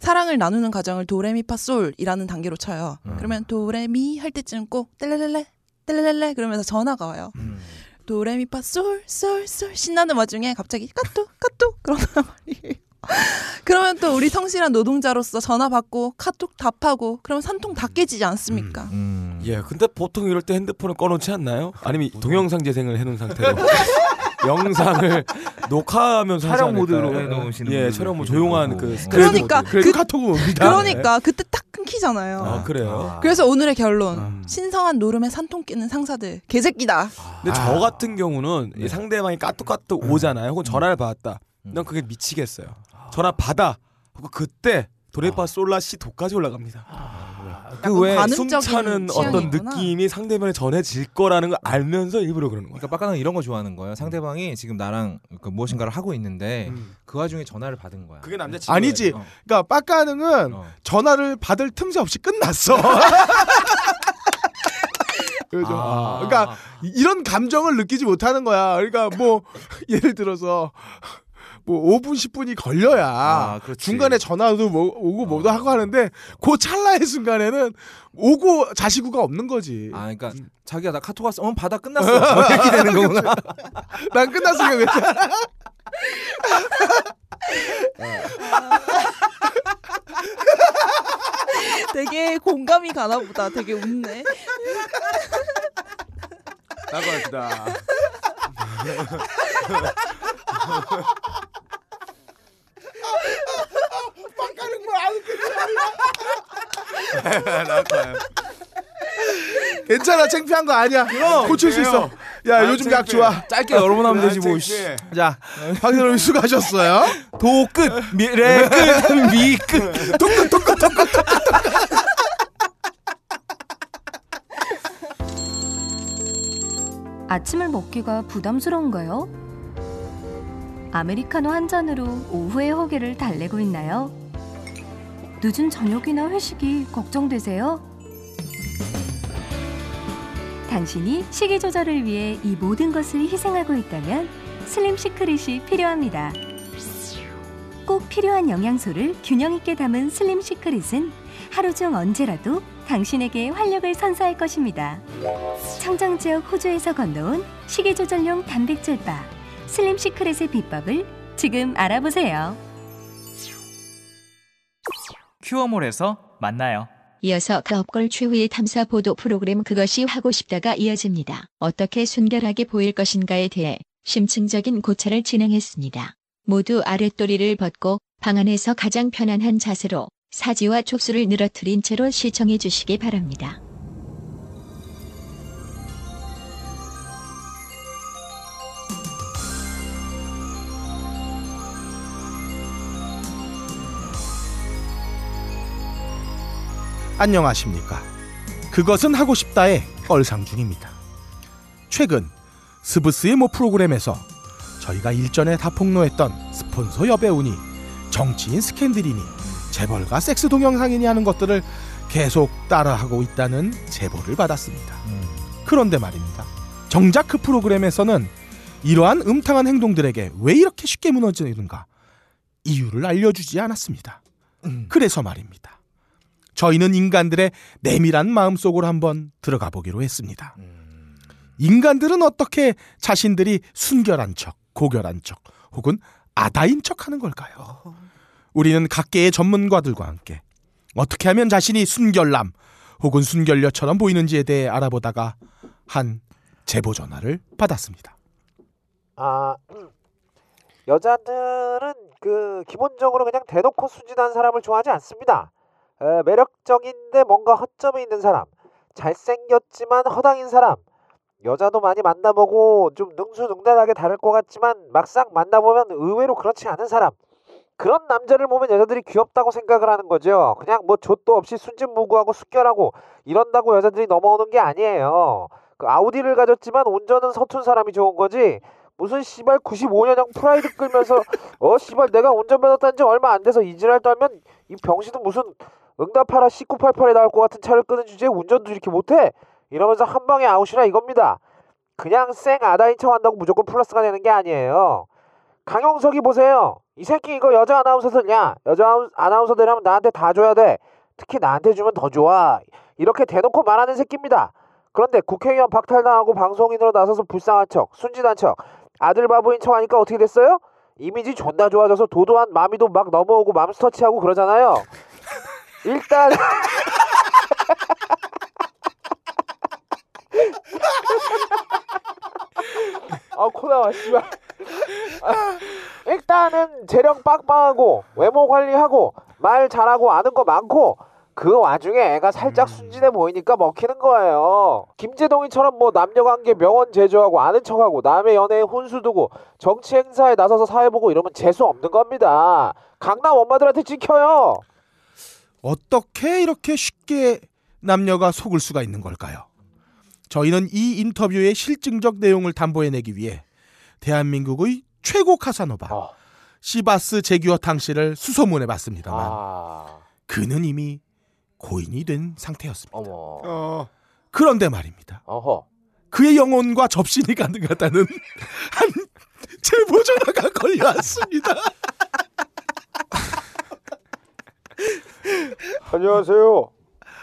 사랑을 나누는 과정을 도레미파솔이라는 단계로 쳐요. 음. 그러면 도레미 할 때쯤 꼭 떼레레레 떼레레레 그러면서 전화가 와요. 음. 도레미파솔 솔 솔 신나는 와중에 갑자기 까똑 까똑 그러단 말이에요. 그러면 또 우리 성실한 노동자로서 전화 받고 카톡 답하고 그러면 산통 다 깨지지 않습니까? 음. 예, 근데 보통 이럴 때 핸드폰을 꺼놓지 않나요? 아니면 동영상 재생을 해놓은 상태로 영상을 녹화하면서 촬영 모드로? 해놓으시는 예, 촬영 모 계시고. 조용한 그 어. 스크린 그러니까 모드. 그래도 그- 카톡은 옵니다. 그러니까 그때 딱 끊기잖아요. 아 그래요? 아. 그래서 오늘의 결론 음. 신성한 노름에 산통 끼는 상사들 개새끼다. 근데 저 같은 경우는 이 네. 상대방이 까똑까똑 오잖아요. 혹은 전화를 받았다. 음. 난 그게 미치겠어요. 전화 받아. 그리고 그때 도레파 솔라 시 도까지 올라갑니다. 그왜 숨차는 어떤. 느낌이 상대방에 전해질 거라는 걸 알면서 일부러 그러는 거야. 그러니까 빡가는 이런 거 좋아하는 거예요. 상대방이 지금 나랑 그 무엇인가를 하고 있는데 음. 그 와중에 전화를 받은 거야. 그게 남자 친구 아니지. 어. 그러니까 빡가능은 어. 전화를 받을 틈새 없이 끝났어. 그죠? 아. 그러니까 이- 이런 감정을 느끼지 못하는 거야. 그러니까 뭐 예를 들어서 뭐 5분 10분이 걸려야 아. 중간에 전화도 뭐 오고 뭐도 하고 하는데 그 찰나의 순간에는 오고 자시구가 없는 거지. 아, 그러니까 자기가 나 카톡 왔어. 어, 받아 끝났어. 뭐 이렇게 되는 거구나. 난 끝났으니까 괜찮아. 되게 공감이 가나 보다. 되게 웃네. 나갑시다. 빡가능 뭐안 나가요. 괜찮아. 창피한 거 아니야. 고칠 수 있어. 야안 요즘 약. 좋아. 짧게 여러분 하면 되지 뭐. 씨. 창피해. 자 박선호 수고하셨어요. 도 끝, 미래 끝, 미 끝. 아침을 먹기가 부담스러운가요? 아메리카노 한 잔으로 오후의 허기를 달래고 있나요? 늦은 저녁이나 회식이 걱정되세요? 당신이 식이 조절을 위해 이 모든 것을 희생하고 있다면 슬림 시크릿이 필요합니다. 꼭 필요한 영양소를 균형 있게 담은 슬림 시크릿은 하루 중 언제라도 당신에게 활력을 선사할 것입니다. 청정 지역 호주에서 건너온 식이 조절용 단백질 바 슬림 시크릿의 비법을 지금 알아보세요. 큐어몰에서 만나요. 이어서 그 업걸 최후의 탐사 보도 프로그램 그것이 하고 싶다가 이어집니다. 어떻게 순결하게 보일 것인가에 대해 심층적인 고찰을 진행했습니다. 모두 아랫도리를 벗고 방 안에서 가장 편안한 자세로 사지와 촉수를 늘어뜨린 채로 시청해 주시기 바랍니다. 안녕하십니까. 그것은 하고 싶다의 뻘상 중입니다. 최근 스브스의 모 프로그램에서 저희가 일전에 다 폭로했던 스폰서 여배우니 정치인 스캔들이니 재벌가 섹스 동영상이니 하는 것들을 계속 따라하고 있다는 제보를 받았습니다. 그런데 말입니다. 정작 그 프로그램에서는 이러한 음탕한 행동들에게 왜 이렇게 쉽게 무너지는가 이유를 알려주지 않았습니다. 그래서 말입니다. 저희는 인간들의 내밀한 마음속으로 한번 들어가 보기로 했습니다. 인간들은 어떻게 자신들이 순결한 척, 고결한 척, 혹은 아다인 척 하는 걸까요? 우리는 각계의 전문가들과 함께 어떻게 하면 자신이 순결남 혹은 순결녀처럼 보이는지에 대해 알아보다가 한 제보 전화를 받았습니다. 아 여자들은 그 기본적으로 그냥 대놓고 순진한 사람을 좋아하지 않습니다. 에, 매력적인데 뭔가 허점이 있는 사람, 잘생겼지만 허당인 사람. 여자도 많이 만나보고 좀 능수능란하게 다를 것 같지만 막상 만나보면 의외로 그렇지 않은 사람. 그런 남자를 보면 여자들이 귀엽다고 생각을 하는 거죠. 그냥 뭐 좆도 없이 순진무구하고 숙결하고 이런다고 여자들이 넘어오는 게 아니에요. 그 아우디를 가졌지만 운전은 서툰 사람이 좋은 거지. 무슨 씨발 95년형 프라이드 끌면서 어 씨발 내가 운전면허 딴 지 얼마 안 돼서 이지랄 떨면 이 병신은 무슨 응답하라 1988에 나올 것 같은 차를 끄는 주제에 운전도 이렇게 못해? 이러면서 한 방에 아웃이라 이겁니다. 그냥 쌩 아다인 척 한다고 무조건 플러스가 되는 게 아니에요. 강용석이 보세요. 이 새끼 이거 여자 아나운서들냐? 여자 아나운- 아나운서들이라면 나한테 다 줘야 돼. 특히 나한테 주면 더 좋아. 이렇게 대놓고 말하는 새끼입니다. 그런데 국회의원 박탈당하고 방송인으로 나서서 불쌍한 척, 순진한 척, 아들 바보인 척 하니까 어떻게 됐어요? 이미지 존나 좋아져서 도도한 마미도 막 넘어오고 맘스터치하고 그러잖아요. 일단 아 코나와 씨발 아, 일단은 재력 빡빡하고 외모 관리하고 말 잘하고 아는 거 많고 그 와중에 애가 살짝 순진해 보이니까 먹히는 거예요. 김재동이처럼 뭐 남녀관계 명언 제조하고 아는 척하고 남의 연애에 혼수 두고 정치 행사에 나서서 사회 보고 이러면 재수 없는 겁니다. 강남 엄마들한테 찍혀요. 어떻게 이렇게 쉽게 남녀가 속을 수가 있는 걸까요? 저희는 이 인터뷰의 실증적 내용을 담보해내기 위해 대한민국의 최고 카사노바 어. 시바스 제규어 탕 씨를 수소문해 봤습니다만 아, 그는 이미 고인이 된 상태였습니다. 어머, 그런데 말입니다. 어허. 그의 영혼과 접신이 가능하다는 한 제보 전화가 걸려왔습니다. 안녕하세요.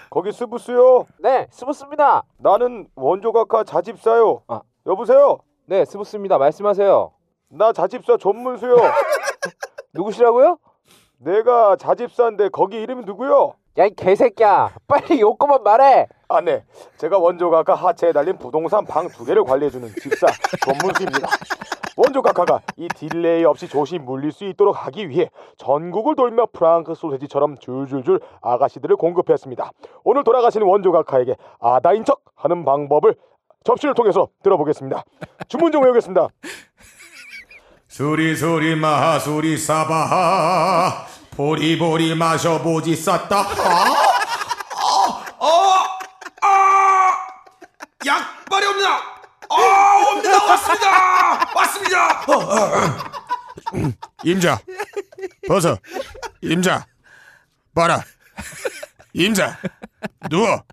거기 스부스요. 네, 스무스입니다. 나는 원조각가 자집사요. 아. 여보세요. 네, 스무스입니다. 말씀하세요. 나 자집사 전문수요. 누구시라고요? 내가 자집사인데 거기 이름이 누구요? 야, 이 개새끼야. 빨리 요거만 말해. 아, 네. 제가 원조각가 하체에 달린 부동산 방 두 개를 관리해주는 집사 전문수입니다. 원조각가가 이 delay 없이 조심 물릴 수 있도록 하기 위해 전국을 돌며 프랑크 소세지처럼 줄줄줄 아가씨들을 공급했습니다. 오늘 돌아가시는 원조각가에게 아다인 척 하는 방법을 접시를 통해서 들어보겠습니다. 주문 좀 외우겠습니다. 수리수리 마수리 사바하 보리보리 마셔보지 쌌다 아, 아, 아, 약 발이 없나 아, 옵니다, 왔습니다! 왔습니다! 어, 어, 어. 임자, 벗어. 임자, 봐라. 임자, 누워.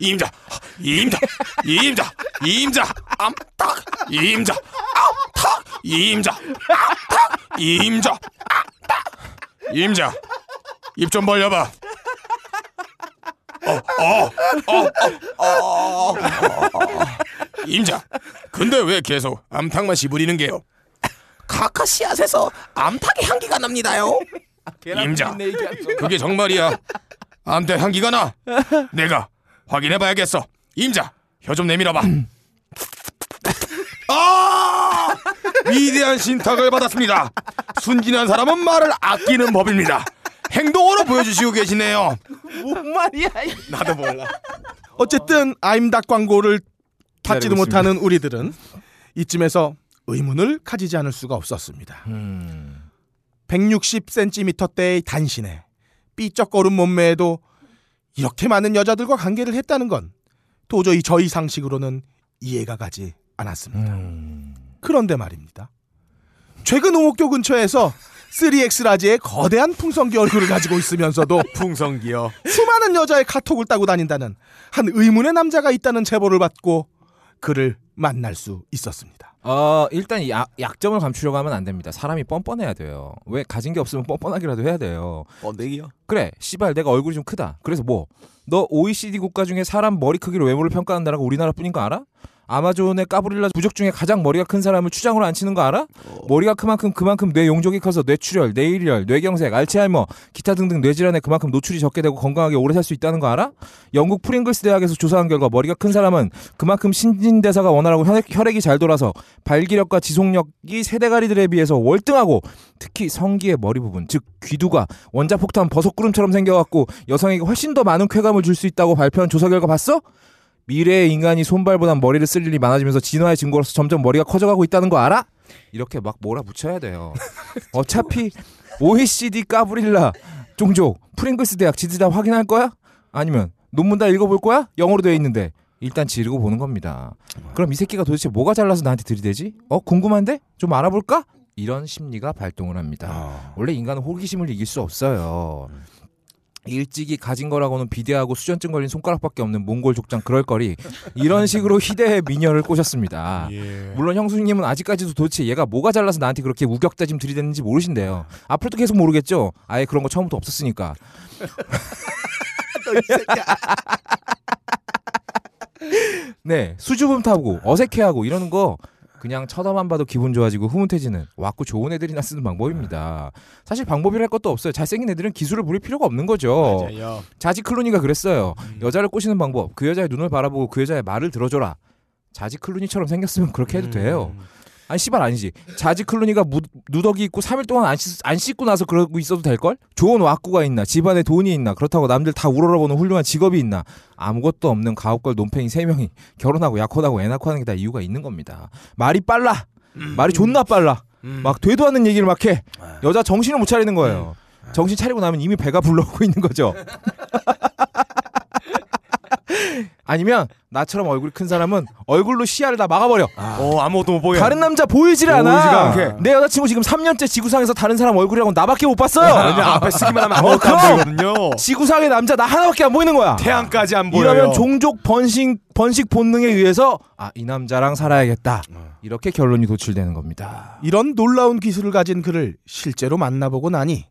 임자, 임자, 임자, 임자, 암탉, 임자, 암탉, 임자, 암탉, 임자, 암탉, 임자, 입 좀 벌려봐. 임자 근데 왜 계속 암탉만 씹으리는 게요 카카시앗에서 암탉의 향기가 납니다요 임자 그게 정말이야 암탉 향기가 나 내가 확인해봐야겠어 임자 혀 좀 내밀어봐 아 위대한 신탁을 받았습니다 순진한 사람은 말을 아끼는 법입니다 행동으로 보여주시고 계시네요 뭔 말이야? 나도 몰라 어쨌든 아임닭 광고를 받지도 못하는 우리들은 이쯤에서 의문을 가지지 않을 수가 없었습니다. 음. 160cm대의 단신에 삐쩍거린 몸매에도 이렇게 많은 여자들과 관계를 했다는 건 도저히 저희 상식으로는 이해가 가지 않았습니다. 음. 그런데 말입니다. 최근 오목교 근처에서 3X 라지의 거대한 풍성기 얼굴을 가지고 있으면서도 풍성기요. 수많은 여자의 카톡을 따고 다닌다는 한 의문의 남자가 있다는 제보를 받고 그를 만날 수 있었습니다. 어 일단 이 약, 약점을 감추려고 하면 안 됩니다. 사람이 뻔뻔해야 돼요. 왜 가진 게 없으면 뻔뻔하기라도 해야 돼요. 번데기요. 그래, 씨발 내가 얼굴이 좀 크다. 그래서 뭐? 너 OECD 국가 중에 사람 머리 크기로 외모를 나라가 우리나라뿐인 거 알아? 아마존의 까브릴라 부족 중에 가장 머리가 큰 사람을 추장으로 앉히는 거 알아? 머리가 그만큼 그만큼 뇌 용적이 커서 뇌출혈, 뇌일혈, 뇌경색, 알츠하이머, 기타 등등 뇌질환에 그만큼 노출이 적게 되고 건강하게 오래 살 수 있다는 거 알아? 영국 프링글스 대학에서 조사한 결과 머리가 큰 사람은 그만큼 신진대사가 원활하고 혈액, 혈액이 잘 돌아서 발기력과 지속력이 세대가리들에 비해서 월등하고 특히 성기의 머리 부분, 즉 귀두가 원자폭탄 버섯구름처럼 생겨갖고 여성에게 훨씬 더 많은 쾌감을 줄 수 있다고 발표한 조사 결과 봤어? 미래의 인간이 손발보단 머리를 쓸 일이 많아지면서 진화의 증거로서 점점 머리가 커져가고 있다는 거 알아? 이렇게 막 몰아붙여야 돼요. 어차피 OECD 까브릴라 종족 프링글스 대학 지들 다 확인할 거야? 아니면 논문 다 읽어볼 거야? 영어로 되어 있는데 일단 지르고 보는 겁니다. 그럼 이 새끼가 도대체 뭐가 잘나서 나한테 들이대지? 어 궁금한데 좀 알아볼까? 이런 심리가 발동을 합니다. 원래 인간은 호기심을 이길 수 없어요. 일찍이 가진 거라고는 비대하고 수전증 걸린 손가락밖에 없는 몽골 족장 그럴 거리 이런 식으로 희대의 미녀를 꼬셨습니다. 물론 형수님은 아직까지도 도대체 얘가 뭐가 잘나서 나한테 그렇게 우격다짐 들이댔는지 모르신대요. 앞으로도 계속 모르겠죠. 아예 그런 거 처음부터 없었으니까. 네 수줍음 타고 어색해하고 이러는 거 그냥 쳐다만 봐도 기분 좋아지고 흐뭇해지는 왔고 좋은 애들이나 쓰는 방법입니다. 사실 방법이랄 것도 없어요. 잘생긴 애들은 기술을 부릴 필요가 없는 거죠. 맞아요. 자지 클루니가 그랬어요. 여자를 꼬시는 방법. 그 여자의 눈을 바라보고 그 여자의 말을 들어줘라. 자지 클루니처럼 생겼으면 그렇게 해도 돼요. 아니 씨발 아니지. 자지 클루니가 무, 누더기 입고 3일 동안 안, 씻, 안 씻고 나서 그러고 있어도 될 걸? 좋은 왁구가 있나? 집안에 돈이 있나? 그렇다고 남들 다 우러러보는 훌륭한 직업이 있나? 아무것도 없는 가옥걸 논팽이 3명이 결혼하고 약혼하고 애 낳고 하는 게 다 이유가 있는 겁니다. 말이 빨라. 말이 존나 빨라. 막 되도 않는 얘기를 막 해. 여자 정신을 못 차리는 거예요. 정신 차리고 나면 이미 배가 불러오고 있는 거죠. 아니면 나처럼 얼굴이 큰 사람은 얼굴로 시야를 다 막아버려. 어 아무것도 못 보게. 다른 남자 보이질 않아. 보이지가 않게. 내 여자친구 지금 3년째 지구상에서 다른 사람 얼굴이라고 나밖에 못 봤어요. 왜냐 앞에 쓰기만 하면 어, 아무것도 안 그럼. 보이거든요. 지구상의 남자 나 하나밖에 안 보이는 거야. 태양까지 안 보여요. 이러면 종족 번식 번식 본능에 의해서 아 이 남자랑 살아야겠다. 이렇게 결론이 도출되는 겁니다. 이런 놀라운 기술을 가진 그를 실제로 만나보고 나니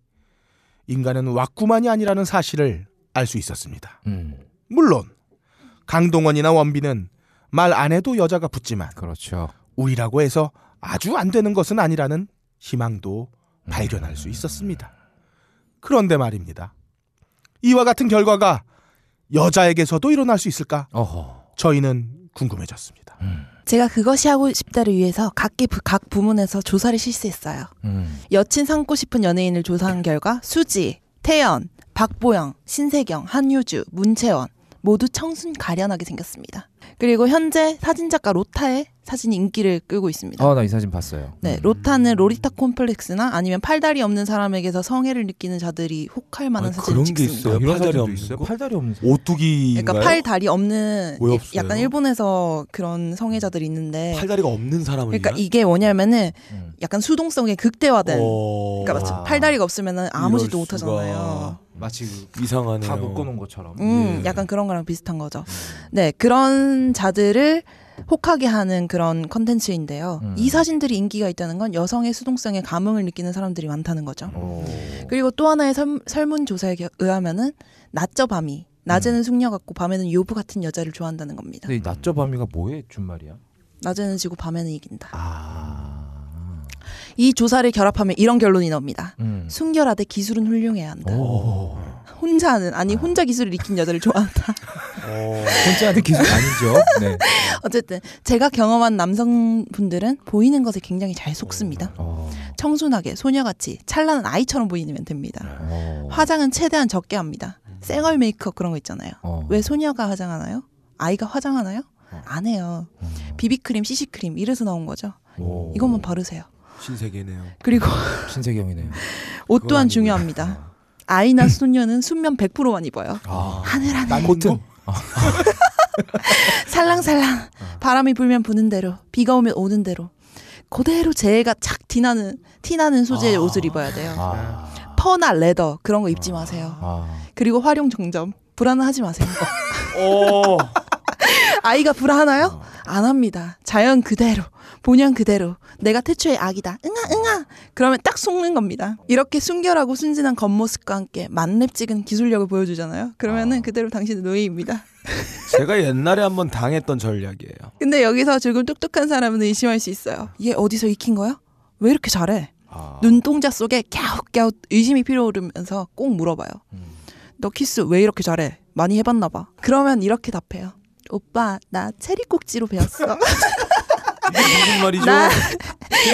인간은 왁구만이 아니라는 사실을 알 수 있었습니다. 음, 물론 강동원이나 원빈은 말 안 해도 여자가 붙지만 그렇죠. 우리라고 해서 아주 안 되는 것은 아니라는 희망도 발견할 수 있었습니다. 그런데 말입니다. 이와 같은 결과가 여자에게서도 일어날 수 있을까? 어허. 저희는 궁금해졌습니다. 제가 그것이 하고 싶다를 위해서 각, 기- 각 부문에서 조사를 실시했어요. 음. 여친 삼고 싶은 연예인을 조사한 결과 수지, 태연, 박보영, 신세경, 한유주, 문채원 모두 청순 가련하게 생겼습니다. 그리고 현재 사진작가 로타의 사진이 인기를 끌고 있습니다. 아 나 이 사진 봤어요. 네, 로타는 로리타 콤플렉스나 아니면 팔다리 없는 사람에게서 성애를 느끼는 자들이 혹할 만한 아니, 사진을 그런 게 찍습니다. 있어요? 이런 팔다리 없는 있어요? 거? 팔다리 없는. 오뚜기인가요? 그러니까 팔 다리 없는 왜 예- 없어요? 약간 일본에서 그런 성애자들이 있는데 팔다리가 없는 사람을 그러니까 위한? 이게 뭐냐면은 음. 약간 수동성에 극대화된 어... 그러니까 아. 팔 다리가 없으면은 아무 짓도 못. 하잖아요. 마치 그 이상하네요. 다 묶어놓은 것처럼. 음, 예. 약간 그런 거랑 비슷한 거죠. 네, 그런 자들을 혹하게 하는 그런 컨텐츠인데요. 음. 이 사진들이 인기가 있다는 건 여성의 수동성에 감흥을 느끼는 사람들이 많다는 거죠. 오. 그리고 또 하나의 설, 설문조사에 겨- 의하면은 낮저 밤이 낮에는 숙녀 같고 밤에는 요부 같은 여자를 좋아한다는 겁니다. 근데 이 낮저 밤이가 뭐에 준말이야? 낮에는 지고 밤에는 이긴다. 아. 이 조사를 결합하면 이런 결론이 나옵니다. 음. 순결하되 기술은 훌륭해야 한다. 오. 혼자 하는 아니 혼자 기술을 익힌 여자를 좋아한다. 어... 혼자 하는 기술 아니죠? 네. 어쨌든 제가 경험한 남성분들은 보이는 것에 굉장히 잘 속습니다. 어. 청순하게 소녀같이 찬란한 아이처럼 보이면 됩니다. 어. 화장은 최대한 적게 합니다. 쌩얼 메이크업 그런 거 있잖아요. 어. 왜 소녀가 화장하나요? 아이가 화장하나요? 안 해요. 음. 비비크림, CC크림 이래서 나온 거죠. 오. 이것만 바르세요. 신세계네요. 그리고 신세경이네요. 옷 또한. 중요합니다. 아이나 소녀는 순면 100%만 입어요. 아. 하늘 하늘 코튼. 살랑살랑 바람이 불면 부는 대로 비가 오면 오는 대로 그대로 재해가 착 티나는 티나는 소재의 아. 옷을 입어야 돼요. 아. fur나 leather 그런 거 입지 마세요. 아. 그리고 활용 정점 불안하지 마세요. 어... 아이가 불안하요? 안 합니다. 자연 그대로 본연 그대로 내가 태초의 악이다. 응아 응아. 그러면 딱 속는 겁니다. 이렇게 순결하고 순진한 겉모습과 함께 만렙 찍은 기술력을 보여주잖아요. 그러면은 그대로 당신은 노예입니다. 제가 옛날에 한번 당했던 전략이에요. 근데 여기서 조금 똑똑한 사람은 의심할 수 있어요. 얘 어디서 익힌 거야? 왜 이렇게 잘해? 아... 눈동자 속에 갸웃갸웃 의심이 필요오르면서 꼭 물어봐요. 너 키스 왜 이렇게 잘해? 많이 해봤나 봐. 그러면 이렇게 답해요. 오빠 나 체리 꼭지로 배웠어. 무슨 말이죠? 나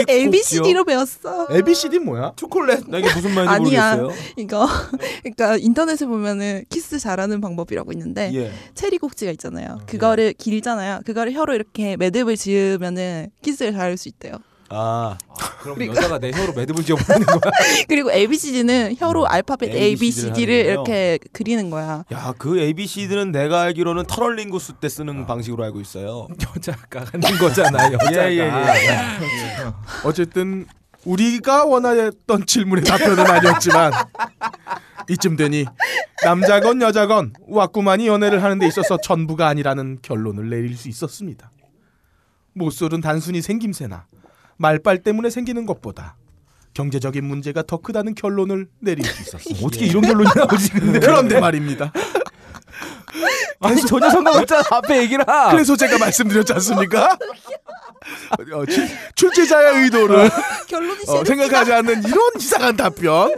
ABCD로 배웠어. ABCD 뭐야? 초콜릿. 나 이게 무슨 말인지 아니야. 모르겠어요. 이거 그러니까 인터넷에 보면은 키스 잘하는 방법이라고 있는데 예. 체리 꼭지가 있잖아요. 그거를 길잖아요. 그거를 혀로 이렇게 매듭을 지으면은 키스를 잘할 수 있대요. 아, 그럼 그리고- 여자가 내 혀로 매듭을 지어버리는 거야? 그리고 ABCD는 혀로 알파벳 A, B, C, ABCD D를. 이렇게 그리는 거야. 야, 그 ABC들은 내가 알기로는 터널링구스 때 쓰는 방식으로 알고 있어요. 여자가 하는 거잖아. 여자가. 예, 예, 어쨌든 우리가 원하였던 질문의 답변은 아니었지만 이쯤 되니 남자건 여자건 왔구만이 연애를 하는 데 있어서 전부가 아니라는 결론을 내릴 수 있었습니다. 모쏠은 단순히 생김새나 말빨 때문에 생기는 것보다 경제적인 문제가 더 크다는 결론을 내릴 수 있었습니다. 어떻게 이런 결론이 나오지? 근데? 그런데 말입니다. 아니 전혀 상관없잖아. 앞에 얘기를 하. 그래서 제가 말씀드렸지 않습니까? 어, 출- 출제자의 의도를 결론이 어, 생각하지 않는 이런 이상한 답변.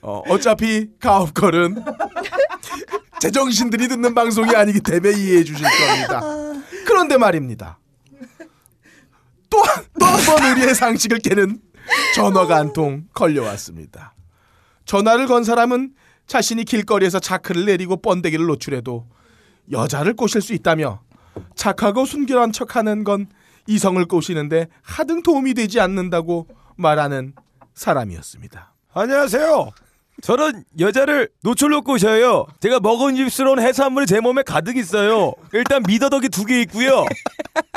어, 어차피 가업걸은 제정신들이 듣는 방송이 아니기 때문에 이해해 주실 겁니다. 그런데 말입니다. 또한번 우리의 상식을 깨는 전화가 한 통 걸려왔습니다. 전화를 건 사람은 자신이 길거리에서 자크를 내리고 번데기를 노출해도 여자를 꼬실 수 있다며 착하고 순결한 척하는 건 이성을 꼬시는데 하등 도움이 되지 않는다고 말하는 사람이었습니다. 안녕하세요. 저는 여자를 노출로 꼬셔요. 제가 먹은집스러운 해산물이 제 몸에 가득 있어요. 일단 미더덕이 두 개 있고요.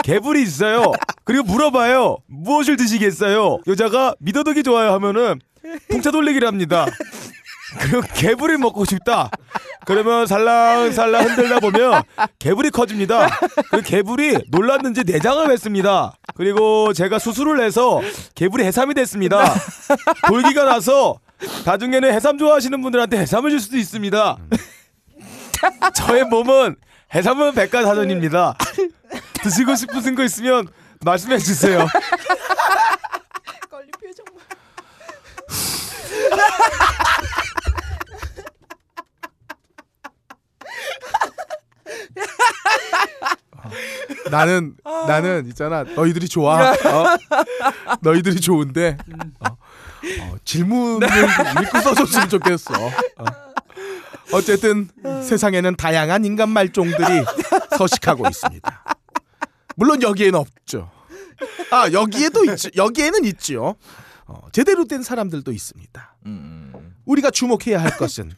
개불이 있어요. 그리고 물어봐요. 무엇을 드시겠어요? 여자가 미더덕이 좋아요 하면은 풍차 돌리기를 합니다. 그리고 개불이 먹고 싶다. 그러면 살랑살랑 흔들다 보면 개불이 커집니다. 그 개불이 놀랐는지 내장을 뱉습니다. 그리고 제가 수술을 해서 개불이 해삼이 됐습니다. 돌기가 나서 나중에는 해삼 좋아하시는 분들한테 해삼을 줄 수도 있습니다. 저의 몸은 해삼은 백과사전입니다. 드시고 싶으신 거 있으면 말씀해 주세요. 걸린 표정 봐. 나는 나는 있잖아 너희들이 좋아 어? 너희들이 좋은데 어, 어, 질문을 읽고 써줬으면 좋겠어 어. 쨌든 세상에는 다양한 인간 말종들이 서식하고 있습니다 물론 여기에는 없죠. 아 여기에도 있죠. 여기에는 있죠. 어, 제대로 된 사람들도 있습니다. 음. 우리가 주목해야 할 것은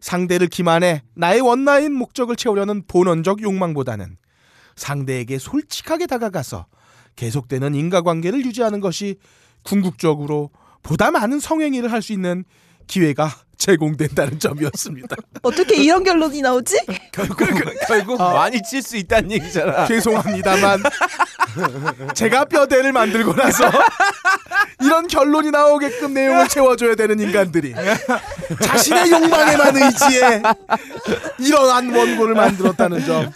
상대를 기만해 나의 원나인 목적을 채우려는 본원적 욕망보다는 상대에게 솔직하게 다가가서 계속되는 인과관계를 유지하는 것이 궁극적으로 보다 많은 성행위를 할 수 있는 기회가 제공된다는 점이었습니다. 어떻게 이런 결론이 나오지? 결국 결국 많이 칠 수 있다는 얘기잖아. 죄송합니다만 제가 뼈대를 만들고 나서 이런 결론이 나오게끔 내용을 채워줘야 되는 인간들이 자신의 욕망에만 의지해 이러한 원고를 만들었다는 점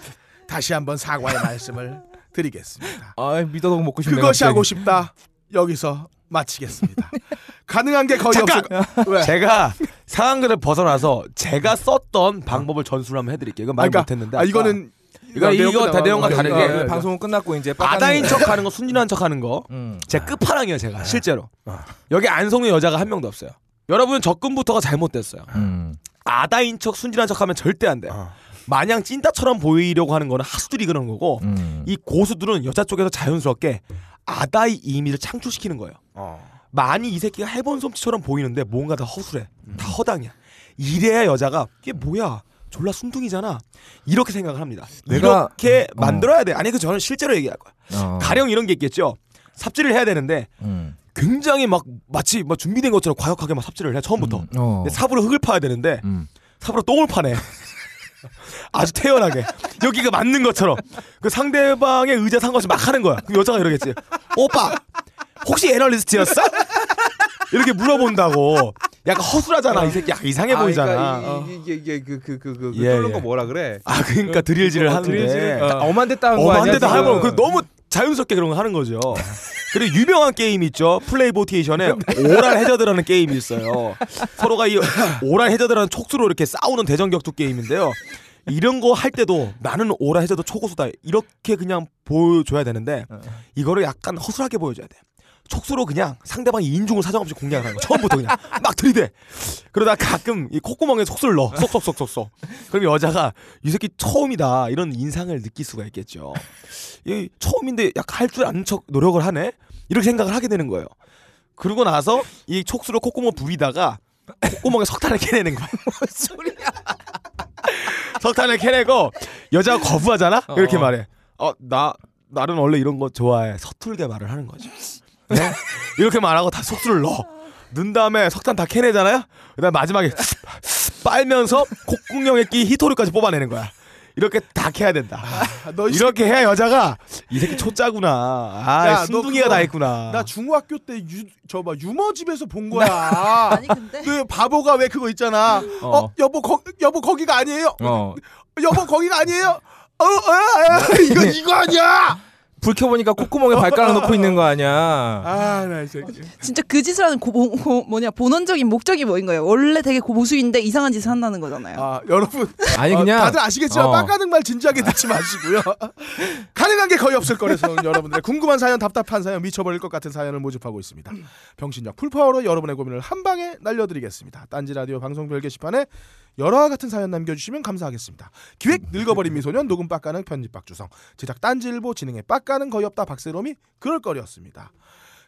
다시 한번 사과의 말씀을 드리겠습니다. 아 미더덕 먹고 싶네. 그것이 갑자기. 하고 싶다. 여기서 마치겠습니다. 가능한 게 거의 없을 거. 왜? 제가 상황들을 벗어나서 제가 썼던 방법을 전수를 한번 해드릴게요. 이건 말 그러니까, 못했는데. 아, 이거는 이거 이거 끝나고 다르게 네, 네. 방송은 끝났고 이제 아다인 척하는 거 순진한 척하는 거. 음. 제 끝판왕이에요 제가 실제로. 여기 안 속는 여자가 한 명도 없어요. 여러분 접근부터가 잘못됐어요. 음. 아다인 척 순진한 척하면 절대 안 돼. 요 어. 마냥 찐따처럼 보이려고 하는 거는 하수들이 그러는 거고 음. 이 고수들은 여자 쪽에서 자연스럽게 아다이 이미지를 창출시키는 거예요. 어. 많이 이 새끼가 해본 솜씨처럼 보이는데 뭔가 다 허술해. 다 허당이야. 이래야 여자가 이게 뭐야? 졸라 순둥이잖아. 이렇게 생각을 합니다. 내가- 이렇게 어. 만들어야 돼. 아니 그 저는 실제로 얘기할 거야. 어. 가령 이런 게 있겠죠. 삽질을 해야 되는데 음. 굉장히 막 마치 막 준비된 것처럼 과격하게 막 삽질을 해 처음부터. 음. 어. 삽으로 흙을 파야 되는데 음. 삽으로 똥을 파네. 아주 태연하게 여기가 맞는 것처럼 그 상대방의 의자 상관없이 막 하는 거야. 그 여자가 이러겠지. 오빠 혹시 애널리스트였어? 이렇게 물어본다고. 약간 허술하잖아. 이 새끼 약간 이상해 보이잖아. 그러니까 어. 이, 게 이게 그 그 그그 예, 뚫는 예. 거 뭐라 그래? 아 그러니까 드릴질을 어, 하는데 드릴질을 어, 엄한 데 따는 거 아니야? 어만데도 지금? 하고 그 너무 자연스럽게 그런 거 하는 거죠. 그리고 유명한 게임 있죠. 플레이보티에이션에 오랄 해저드라는 게임이 있어요. 서로가 이 오랄 해저드라는 촉수로 이렇게 싸우는 대전 격투 게임인데요. 이런 거 할 때도 나는 오랄 해저드 초고수다 이렇게 그냥 보여줘야 되는데 이거를 약간 허술하게 보여줘야 돼. 촉수로 그냥 상대방이 인중을 사정없이 공략을 하는 거 처음부터 그냥 막 들이대. 그러다 가끔 이 콧구멍에 속수를 넣어. 쏙쏙쏙쏙쏙. 그럼 여자가 이 새끼 처음이다. 이런 인상을 느낄 수가 있겠죠. 이 처음인데 약간 할줄 아는 척 노력을 하네? 이렇게 생각을 하게 되는 거예요. 그러고 나서 이 촉수로 콧구멍 부리다가 콧구멍에 석탄을 캐내는 거야. 뭔 소리야. 석탄을 캐내고 여자가 거부하잖아? 이렇게 어. 말해. 어나 나는 원래 이런 거 좋아해. 서툴게 말을 하는 거죠 네? 이렇게 말하고 다 속수를 넣어. 넣은 다음에 석탄 다 캐내잖아요. 그다음 마지막에 빨면서 콧구멍에 끼 히토류까지 뽑아내는 거야. 이렇게 다 캐야 된다. 너이 이렇게 해야 여자가 이 새끼 초짜구나. 아, 야, 너 순둥이가 다 있구나. 나 중학교 때 유, 저봐 유머집에서 본 거야. 아니 근데 그 바보가 왜 그거 있잖아. 어, 어. 여보 거 여보 거기가 아니에요. 어. 여보 거기가 아니에요. 어, 어, 어 이거 이거 아니야. 불 켜보니까 콧구멍에 발가락 넣고 있는 거 아니야? 아, 나이 새끼. 진짜 그 짓을 하는 고, 고- 뭐냐 본원적인 목적이 뭐인 거예요? 원래 되게 고수인데 이상한 짓을 한다는 거잖아요. 아, 여러분. 아니 어, 그냥 다들 아시겠지만 어. 빡가는 말 진지하게 듣지 마시고요. 가능한 게 거의 없을 거라서 여러분들의 궁금한 사연, 답답한 사연, 미쳐버릴 것 같은 사연을 모집하고 있습니다. 병신력 풀파워로 여러분의 고민을 한 방에 날려드리겠습니다. 딴지 라디오 방송 별 게시판에 여러와 같은 사연 남겨주시면 감사하겠습니다. 기획 늙어버린 미소년 녹음 빡가는 편집 박주성 제작 딴지일보 진행의 빡가는 거의 없다 박세롬이 그럴 거리였습니다.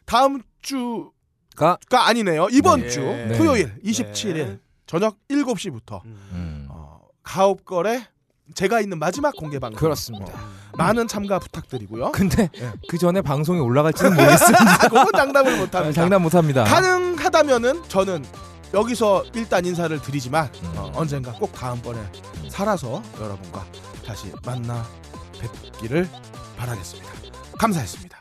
다음 주가 가 아니네요. 이번 네. 주 네. 토요일 27일 저녁 7시부터 음. 어, 가업거래 제가 있는 마지막 공개 방송 그렇습니다. 많은 참가 부탁드리고요. 근데 그 전에 방송이 올라갈지는 모르겠습니다. 그건 장담을 못합니다. 장난 못합니다. 가능하다면은 저는 여기서 일단 인사를 드리지만 음. 어, 언젠가 꼭 다음번에 살아서 여러분과 다시 만나 뵙기를 바라겠습니다. 감사했습니다.